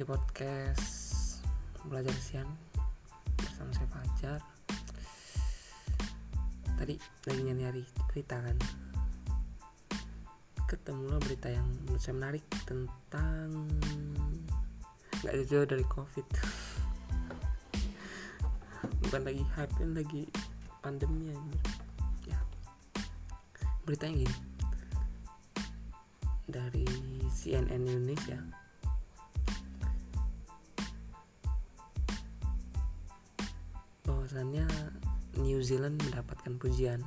di podcast belajar siang bersama saya Fajar. Tadi lagi nyari-nyari berita kan. Ketemu berita yang menurut saya menarik tentang nggak jauh dari covid. Bukan lagi hype kan lagi pandemi ya. Beritanya gini. Dari CNN Indonesia bahwasannya New Zealand mendapatkan pujian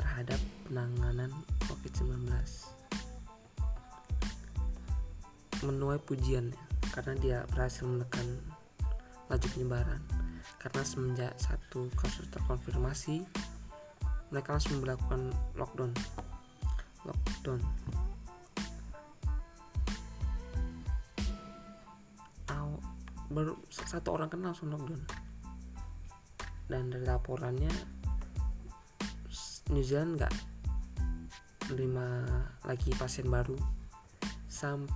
terhadap penanganan COVID-19 menuai pujian karena dia berhasil menekan laju penyebaran. Karena semenjak satu kasus terkonfirmasi mereka langsung melakukan lockdown. Lockdown. Baru satu orang kena langsung lockdown dan dari laporannya New Zealand nggak menerima lagi pasien baru. Sam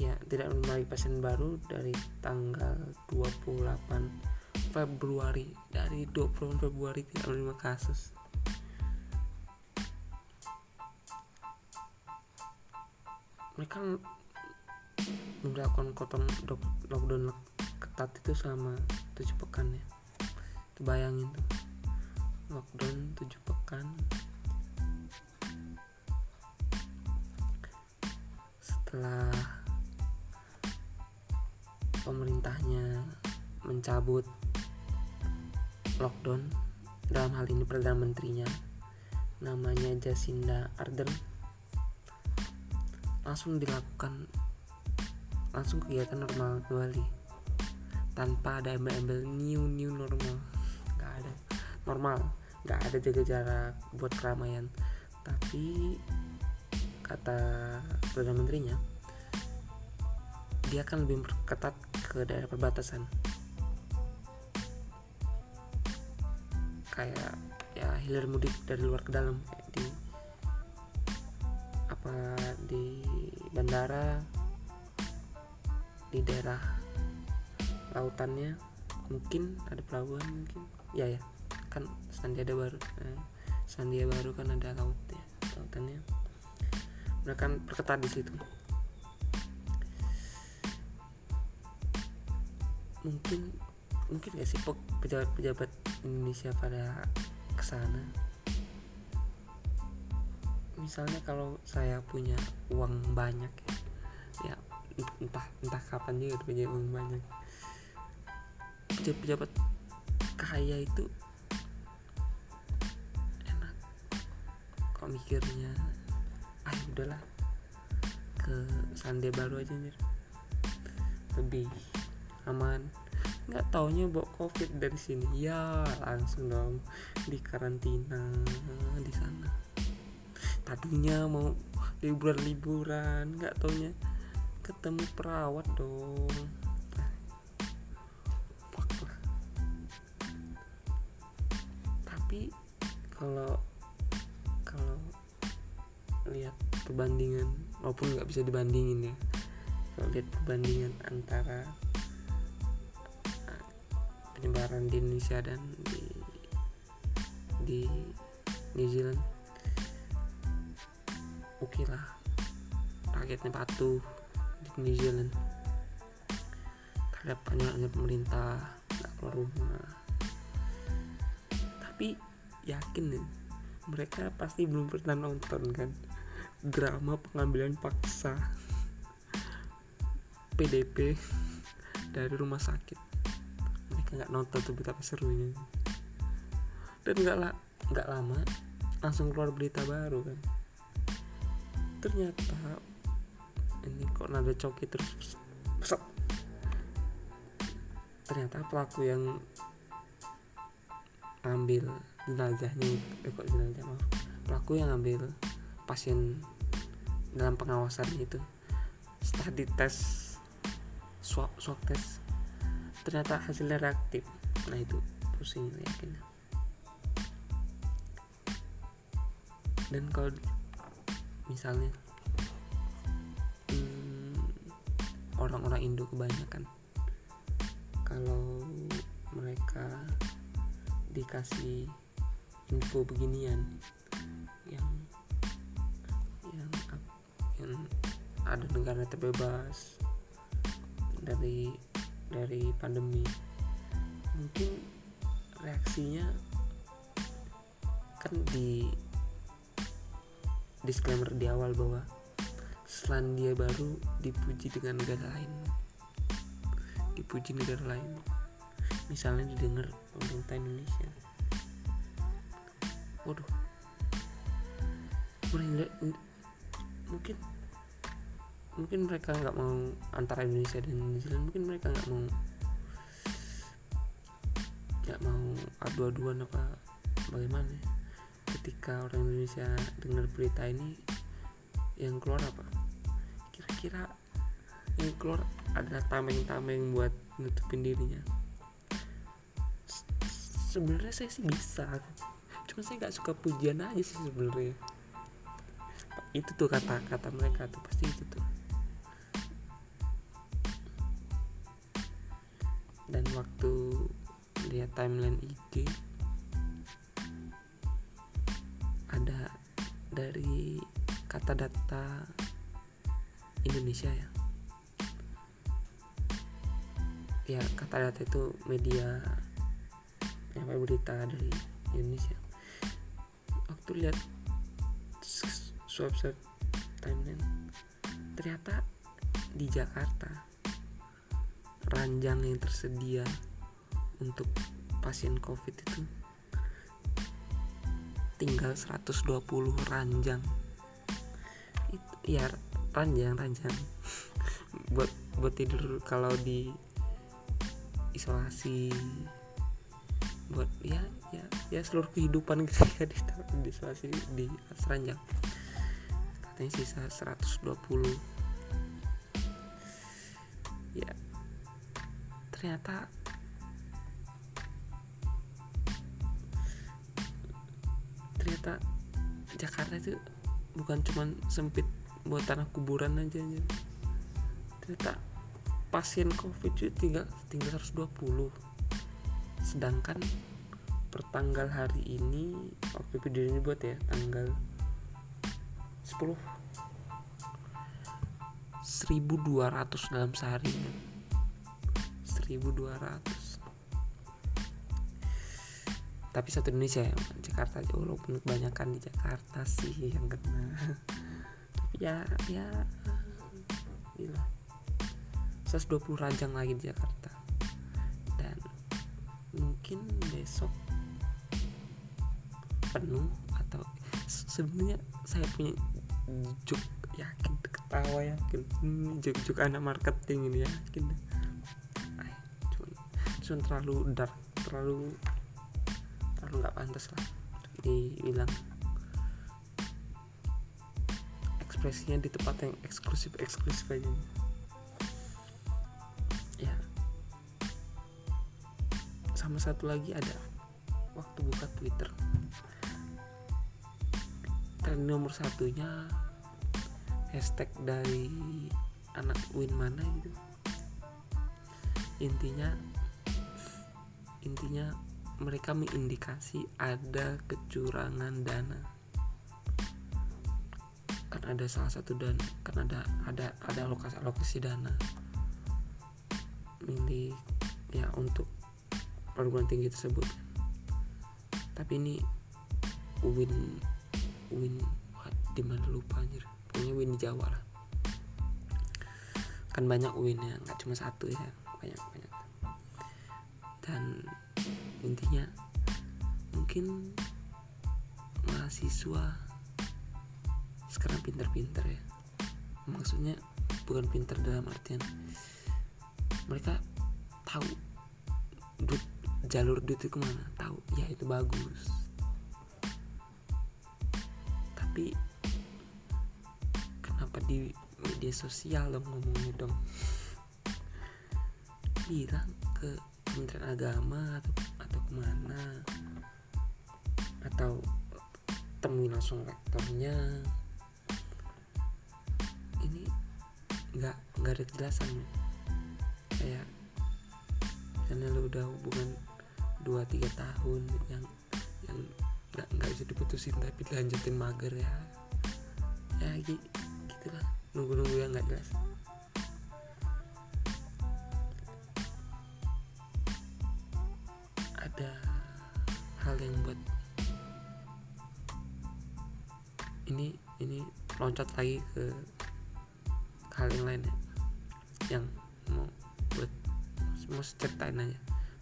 ya tidak menerima lagi pasien baru dari tanggal 28 Februari. Dari 20 Februari tidak menerima kasus. Mereka melakukan lockdown ketat itu selama tujuh pekan ya. Itu bayangin tuh. Lockdown tujuh pekan. Setelah pemerintahnya mencabut lockdown dalam hal ini perdana menterinya namanya Jacinda Ardern langsung dilakukan langsung kegiatan normal kembali tanpa ada embel-embel new new normal. Nggak ada. Normal. Nggak ada jaga jarak buat keramaian. Tapi kata perdana menterinya dia akan lebih ketat ke daerah perbatasan. Kayak ya hilir mudik dari luar ke dalam. Kayak di apa di bandara di daerah lautannya mungkin ada pelabuhan mungkin. Ya ya. Kan Sandia ada baru eh, Sandia baru kan ada laut ya lautannya. Mereka kan perketat di situ. Mungkin mungkin gak sih pejabat-pejabat Indonesia pada ke sana misalnya kalau saya punya uang banyak ya, ya entah entah kapan juga punya uang banyak pejabat-pejabat kaya itu enak. Kok mikirnya ah udahlah ke sande baru aja nih lebih aman. Nggak taunya bawa covid dari sini. Ya langsung dong. Di karantina di sana. Tadinya mau liburan-liburan nggak taunya ketemu perawat dong kalau kalau lihat perbandingan maupun nggak bisa dibandingin ya kalau lihat perbandingan antara penyebaran di Indonesia dan di di New Zealand oke okay lah rakyatnya patuh New Zealand. Terhadap anjuran pemerintah nggak keluar rumah. Tapi yakin nih mereka pasti belum pernah nonton kan drama pengambilan paksa PDP dari rumah sakit. Mereka nggak nonton tuh betapa serunya. Dan nggak lah nggak lama langsung keluar berita baru kan. Ternyata ini kok nada coki terus pesat ternyata pelaku yang ambil jenazahnya eh kok jenazah maaf. Pelaku yang ambil pasien dalam pengawasan itu. Setelah dites swab swab tes ternyata hasilnya reaktif. Nah itu pusing yakin. Dan kalau misalnya hmm, orang-orang Indo kebanyakan kalau mereka dikasih info beginian. Yang yang yang ada negara terbebas dari dari pandemi. Mungkin reaksinya kan di disclaimer di awal bahwa Selandia Baru dipuji dengan negara lain. Dipuji negara lain. Misalnya didengar pemerintah Indonesia. Waduh. Mungkin mungkin mereka nggak mau antara Indonesia dan New Zealand mungkin mereka nggak mau nggak mau adu-aduan apa bagaimana ya? ketika orang Indonesia dengar berita ini yang keluar apa? Kira-kira yang keluar adalah tameng-tameng buat nutupin dirinya sebenarnya saya sih bisa. Cuma saya nggak suka pujian aja sih sebenarnya. Itu tuh kata-kata mereka tuh pasti itu tuh. Dan waktu lihat timeline IG ada dari kata data Indonesia ya. Ya kata data itu media yang berita dari Indonesia waktu lihat swipe swipe timeline ternyata di Jakarta ranjang yang tersedia untuk pasien covid itu tinggal 120 ranjang. Itu ya ranjang ranjang. Buat buat tidur kalau di isolasi buat ya ya ya seluruh kehidupan ketika di, di isolasi di ranjang katanya sisa 120 ya ternyata ternyata Jakarta itu bukan cuman sempit buat tanah kuburan aja aja ternyata pasien covid itu tinggal tinggal 120 sedangkan pertanggal hari ini waktu video ini buat ya tanggal 10 1200 dalam sehari. 1200 tapi satu Indonesia ya Jakarta aja walaupun kebanyakan di Jakarta sih yang kena. Ya ya gila 120 ranjang lagi di Jakarta mungkin besok penuh atau sebenarnya saya punya juk yakin ketawa yakin. Hmm, juk-juk anak marketing ini yakin. Ay, cuman, cuman terlalu dark terlalu terlalu nggak pantas lah dibilang. Ekspresinya di tempat yang eksklusif eksklusif aja sama satu lagi ada waktu buka Twitter. Tren nomor satunya hashtag dari anak win mana gitu. Intinya intinya mereka mengindikasi ada kecurangan dana. Kan ada salah satu dan kan ada ada ada alokasi alokasi dana. Milik ya untuk perguruan tinggi tersebut. Tapi ini win win di mana lupa anjir. Pokoknya win di Jawa lah. Kan banyak winnya nggak cuma satu ya banyak banyak. Dan intinya mungkin mahasiswa sekarang pinter-pinter ya. Maksudnya bukan pinter dalam artian mereka jalur duit itu ke mana? Tahu. Ya itu bagus. Tapi di media sosial dong ngomongnya dong? Bilang ke Kementerian Agama atau atau ke mana? Atau temui langsung rektornya? Ini nggak nggak ada kejelasan. Kayak misalnya lu udah hubungan dua tiga tahun yang yang nggak nggak bisa diputusin tapi dilanjutin mager ya. Ya gitu gitulah. Nunggu nunggu yang nggak jelas. Ada hal yang buat ini ini loncat lagi ke hal yang lain ya. Yang mau buat mau ceritain aja.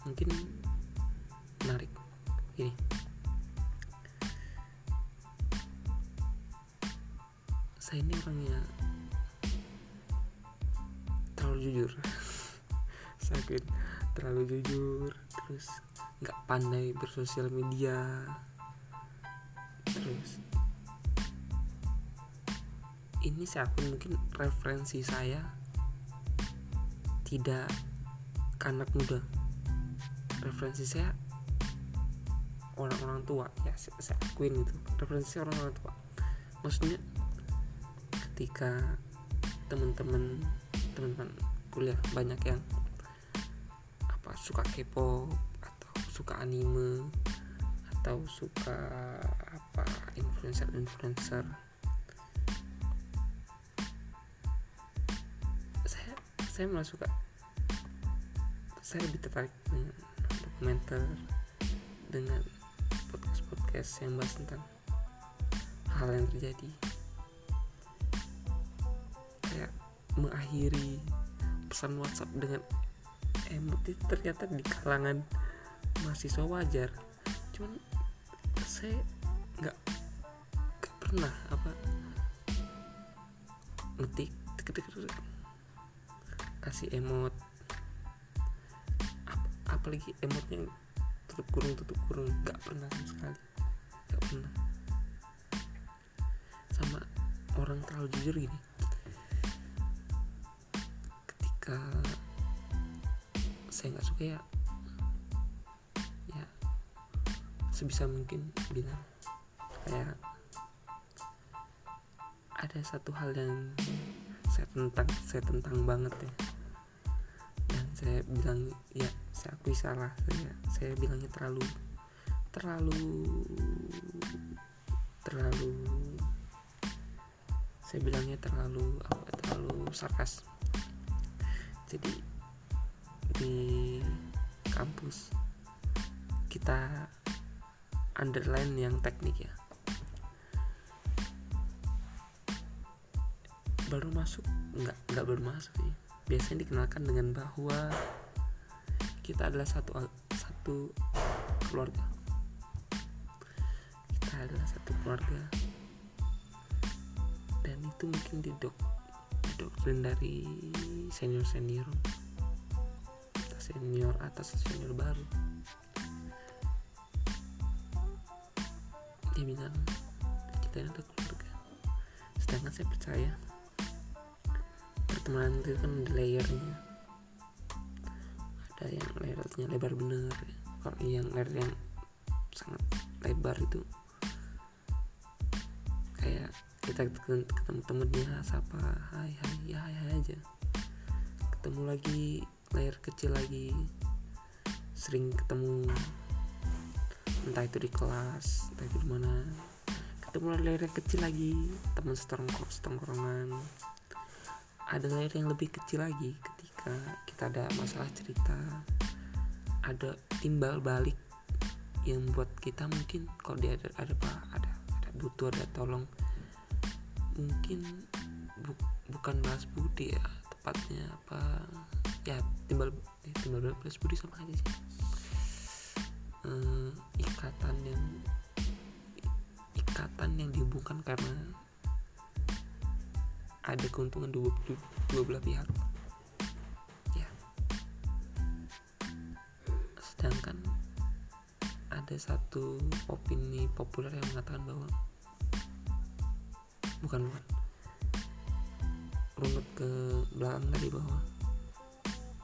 Mungkin menarik. Ini. Saya ini orangnya terlalu jujur. Akuin terlalu jujur terus nggak pandai bersosial media. Terus ini saya akun mungkin referensi saya tidak ke anak muda. Referensi saya orang-orang tua. Ya saya, akuin gitu referensi orang-orang tua. Maksudnya ketika teman-teman teman-teman kuliah banyak yang apa suka K-pop atau suka anime atau suka apa influencer-influencer. Saya saya malah suka saya lebih tertarik dengan dokumenter dengan podcast-podcast yang bahas tentang hal yang terjadi. Kayak mengakhiri pesan WhatsApp dengan emot itu ternyata di kalangan mahasiswa wajar. Cuman saya nggak pernah apa ngetik tek, kasih emot. Ap, apalagi emotnya tutup kurung tutup kurung. Nggak pernah sama sekali pernah sama orang terlalu jujur gini. Ketika saya nggak suka ya ya sebisa mungkin bilang kayak ada satu hal yang saya tentang saya tentang banget ya. Dan saya bilang ya saya akui salah saya saya bilangnya terlalu terlalu terlalu saya bilangnya terlalu apa terlalu sarkas. Jadi di kampus kita underline yang teknik ya. Baru masuk nggak nggak baru masuk sih. Biasanya dikenalkan dengan bahwa kita adalah satu satu keluarga adalah satu keluarga. Dan itu mungkin didok didoktrin dari senior senior senior atas senior baru. Dia bilang kita ini keluarga. Sedangkan saya percaya pertemanan itu kan ada layernya. Ada yang layernya lebar bener kalau yang layer yang sangat lebar itu kita ketemu temennya sapa. Hai hai ya hai, hai aja. Ketemu lagi layar kecil lagi. Sering ketemu. Entah itu di kelas entah itu di mana. Ketemu layar kecil lagi. Teman setongkrong setongkrongan. Ada layar yang lebih kecil lagi ketika kita ada masalah cerita. Ada timbal balik yang buat kita mungkin kalau dia ada ada apa ada butuh ada tolong mungkin bu, bukan balas budi ya tepatnya apa ya timbal eh, timbal balas budi sama aja sih. Eh, ikatan yang ikatan yang dihubungkan karena ada keuntungan dua, dua, dua belah pihak. Ya. Sedangkan ada satu opini populer yang mengatakan bahwa bukan bukan. Runut ke belakang tadi bahwa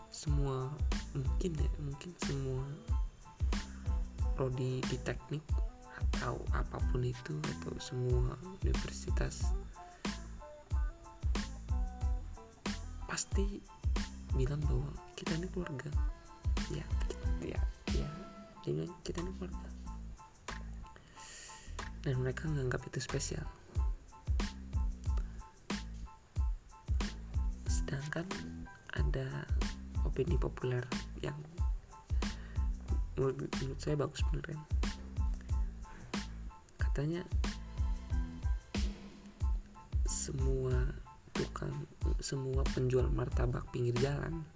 semua mungkin ya mungkin semua prodi di teknik atau apa pun itu atau semua universitas pasti bilang bahwa kita ini keluarga. Ya ya ya. Bilang kita ini keluarga. Dan mereka menganggap itu spesial opini populer yang menurut, saya bagus beneran. Katanya semua tukang semua penjual martabak pinggir jalan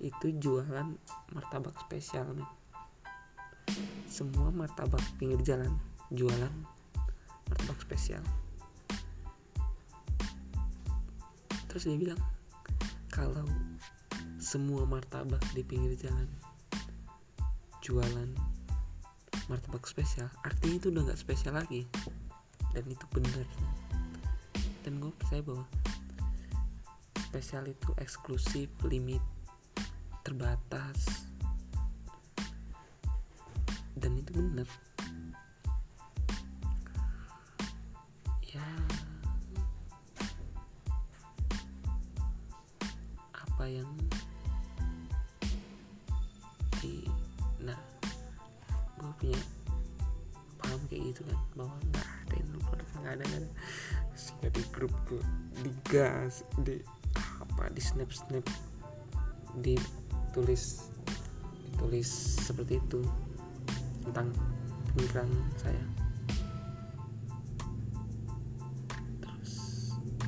itu jualan martabak spesial men. Semua martabak pinggir jalan jualan martabak spesial. Terus dia bilang kalau semua martabak di pinggir jalan. Jualan martabak spesial. Artinya itu udah nggak spesial lagi. Dan itu benar. Dan gue percaya bahwa spesial itu eksklusif limit terbatas. Dan itu benar di apa di snap snap ditulis ditulis seperti itu tentang pemikiran saya. Terus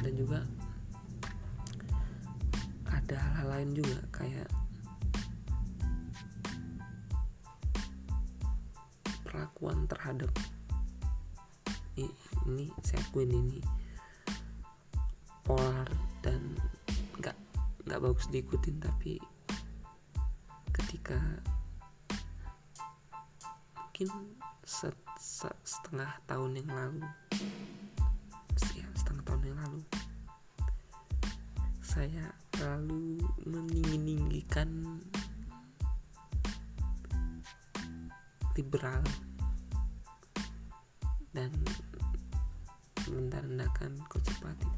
dan juga ada hal-hal lain juga kayak perlakuan terhadap ini, saya akuin ini polar dan nggak nggak bagus diikutin tapi ketika mungkin set, set, setengah tahun yang lalu ya setengah tahun yang lalu saya terlalu meninggi-ninggikan liberal dan merendahkan konservatif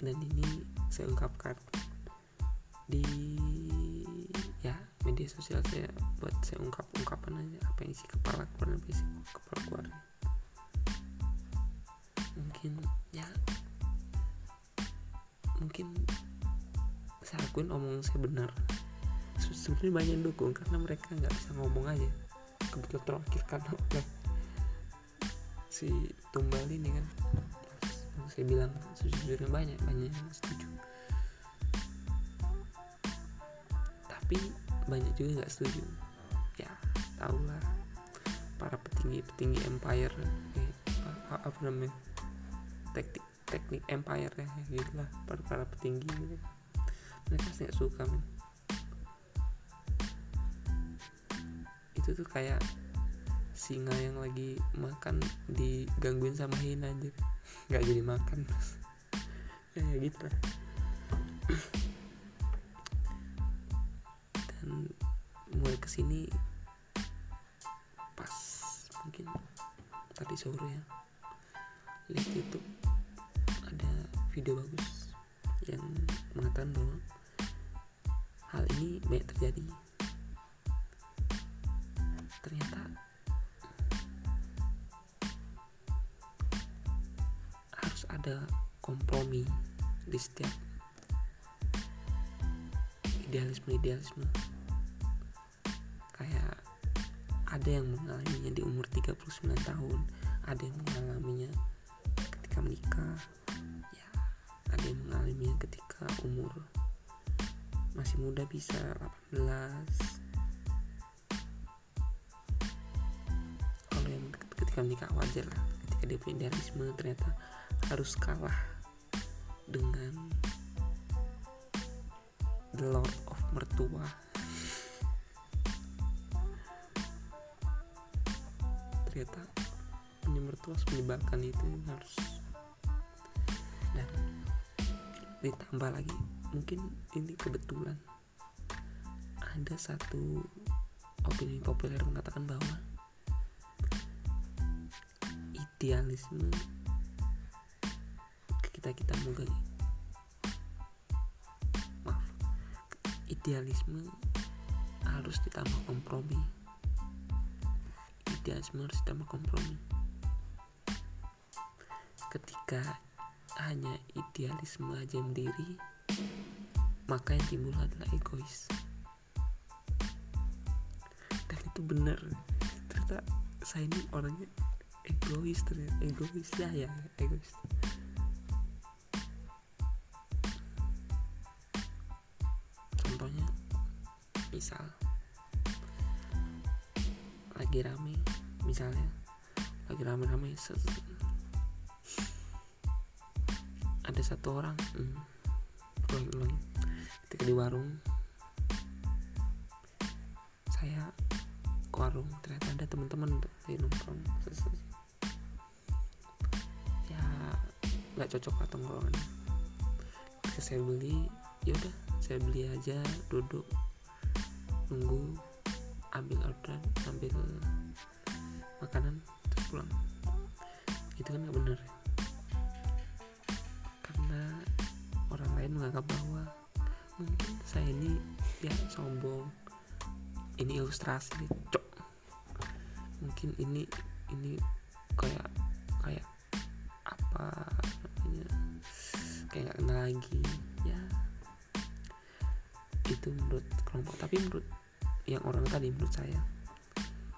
dan ini saya ungkapkan di ya media sosial saya buat saya ungkap ungkapan aja apa yang isi kepala keluar apa isi kepala keluar. Mungkin ya mungkin saya akuin omongan saya benar sebenarnya banyak yang dukung karena mereka nggak bisa ngomong aja. Kebetulan terwakilkan oleh si tumbal ini kan saya bilang sejujurnya banyak banyak yang setuju. Tapi banyak juga nggak setuju. Ya tau lah para petinggi petinggi empire eh, apa, apa namanya? Teknik teknik empire ya gitu lah para para petinggi gitu. mereka pasti nggak suka men. Itu tuh kayak singa yang lagi makan digangguin sama hiena aja nggak jadi makan. Ya gitu lah. Dan mulai ke sini pas mungkin tadi sore ya. Lihat YouTube ada video bagus yang mengatakan bahwa hal ini banyak terjadi ada kompromi di setiap idealisme-idealisme. Kayak ada yang mengalaminya di umur 39 tahun ada yang mengalaminya ketika menikah ya ada yang mengalaminya ketika umur masih muda bisa 18 kalau yang ketika menikah wajar lah ketika dia punya idealisme ternyata harus kalah dengan the lord of mertua. Ternyata punya mertua menyebalkan itu harus dan ditambah lagi mungkin ini kebetulan ada satu opini populer mengatakan bahwa idealisme kita kita moga maaf. Idealisme harus ditambah kompromi. Idealisme harus ditambah kompromi. Ketika hanya idealisme aja yang diri maka yang timbul adalah egois. Dan itu benar. Ternyata saya ini orangnya egois ternyata egois. Ya ya egois misal lagi rame misalnya lagi rame-rame ada satu orang hmm, ketika di warung saya ke warung ternyata ada teman-teman di nongkrong ya nggak cocok atau tongkrongan saya beli ya udah saya beli aja duduk nunggu ambil orderan ambil makanan terus pulang. Itu kan nggak bener. Karena orang lain menganggap bahwa mungkin saya ini ya sombong. Ini ilustrasi cok. Mungkin ini ini kayak menurut saya.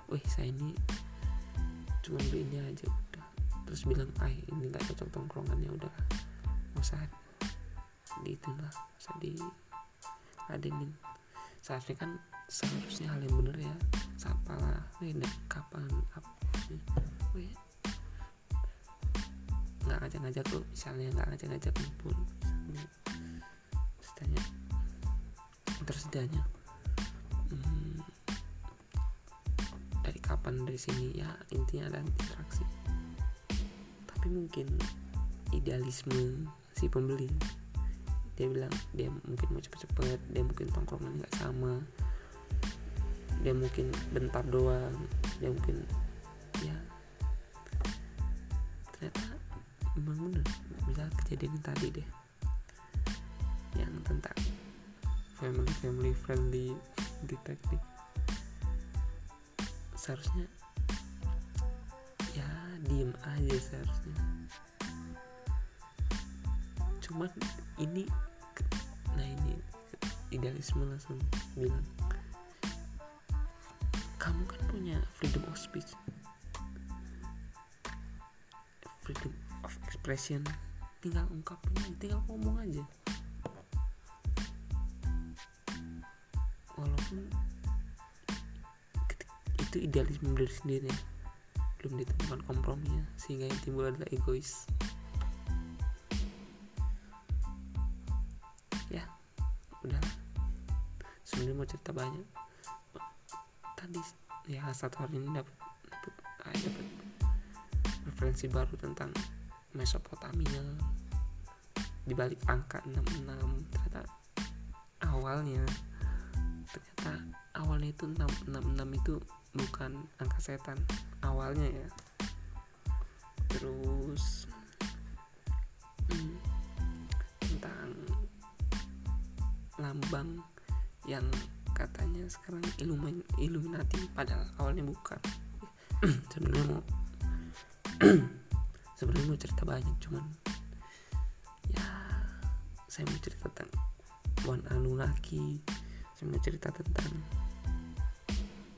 Wih saya ini cuma beli ini aja udah. Terus bilang ah ini nggak cocok tongkrongannya udah. Nggak usah di itulah usah di adenin seharusnya kan seharusnya hal yang bener ya. Sapa lah wih kapan apa wih nggak ngajak-ngajak tuh misalnya nggak ngajak-ngajak kumpul misalnya. Terus dari kapan dari sini ya intinya ada interaksi. Tapi mungkin idealisme si pembeli dia bilang dia mungkin mau cepet-cepet dia mungkin tongkrongan nggak sama dia mungkin bentar doang dia mungkin ya. Ternyata memang bener misal kejadian yang tadi deh. Yang tentang family family friendly detektif seharusnya ya diem aja seharusnya. Cuman ini nah ini idealisme langsung bilang. Kamu kan punya freedom of speech. Freedom of expression. Tinggal ungkapnya tinggal ngomong aja idealisme dari sendiri. Belum ditemukan komprominya sehingga yang timbul adalah egois. Ya udah. Sebenarnya mau cerita banyak. Tadi ya satu hari ini dapat dapat ah, dapat referensi baru tentang Mesopotamia. Di balik angka 66 ternyata awalnya ternyata awalnya itu 666 itu bukan angka setan awalnya ya. Terus hmm, tentang lambang yang katanya sekarang Illumin Illuminati padahal awalnya bukan. Sebenarnya mau sebenarnya mau cerita banyak cuman ya saya mau cerita tentang Wan Anunnaki saya mau cerita tentang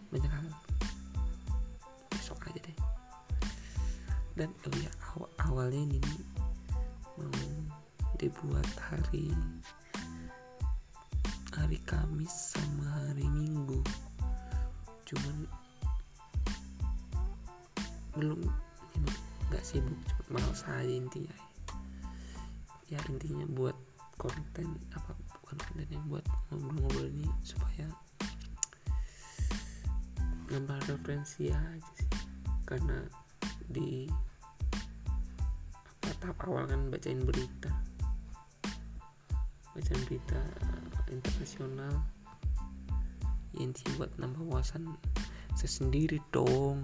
banyak hal dan ya aw awalnya ini mau dibuat hari hari Kamis sama hari Minggu. Cuman belum nggak sibuk cuma malas aja intinya. Ya intinya buat konten apa bukan konten yang buat ngobrol-ngobrol ini supaya nambah referensi aja sih. Karena di apa tahap awal kan bacain berita. Bacain berita internasional. Ya intinya buat nambah wawasan saya sendiri dong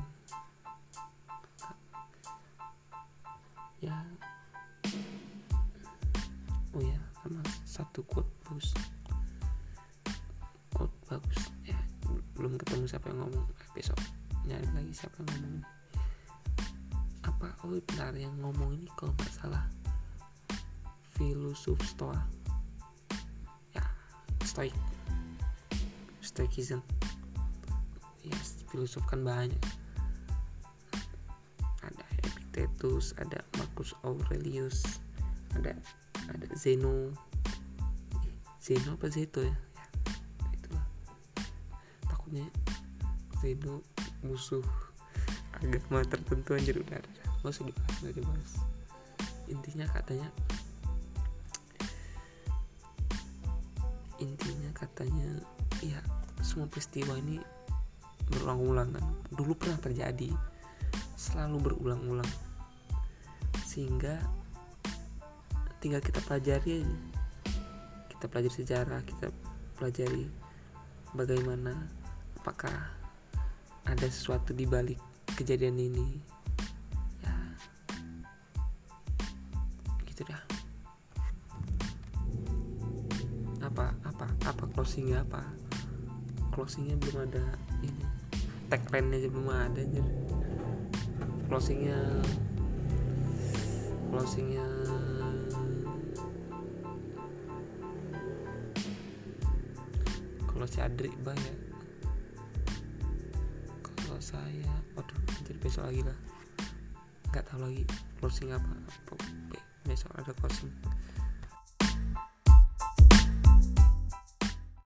satu quote bagus. Quote bagus. Ya belum ketemu siapa yang ngomong. Eh, besok nyari lagi siapa yang ngomong apa oh benar yang ngomong ini kalau nggak salah filosof stoa. Ya stoik. Stoikism. Ya filosof kan banyak. Ada Epictetus ada Marcus Aurelius ada ada Zeno. Zeno apa Zeto ya, ya takutnya Zeno musuh agama tertentu anjir udah ada nggak usah dibahas nggak dibahas. Intinya katanya intinya katanya ya semua peristiwa ini berulang-ulang kan dulu pernah terjadi. Selalu berulang-ulang. Sehingga tinggal kita pelajari aja. Kita pelajari sejarah kita pelajari bagaimana apakah ada sesuatu di balik kejadian ini closingnya apa? Closingnya belum ada ini. Tagline aja belum ada aja closingnya closingnya kalau si Adri bang ya. Kalau saya waduh jadi besok lagi lah. Nggak tahu lagi closing apa. Besok ada closing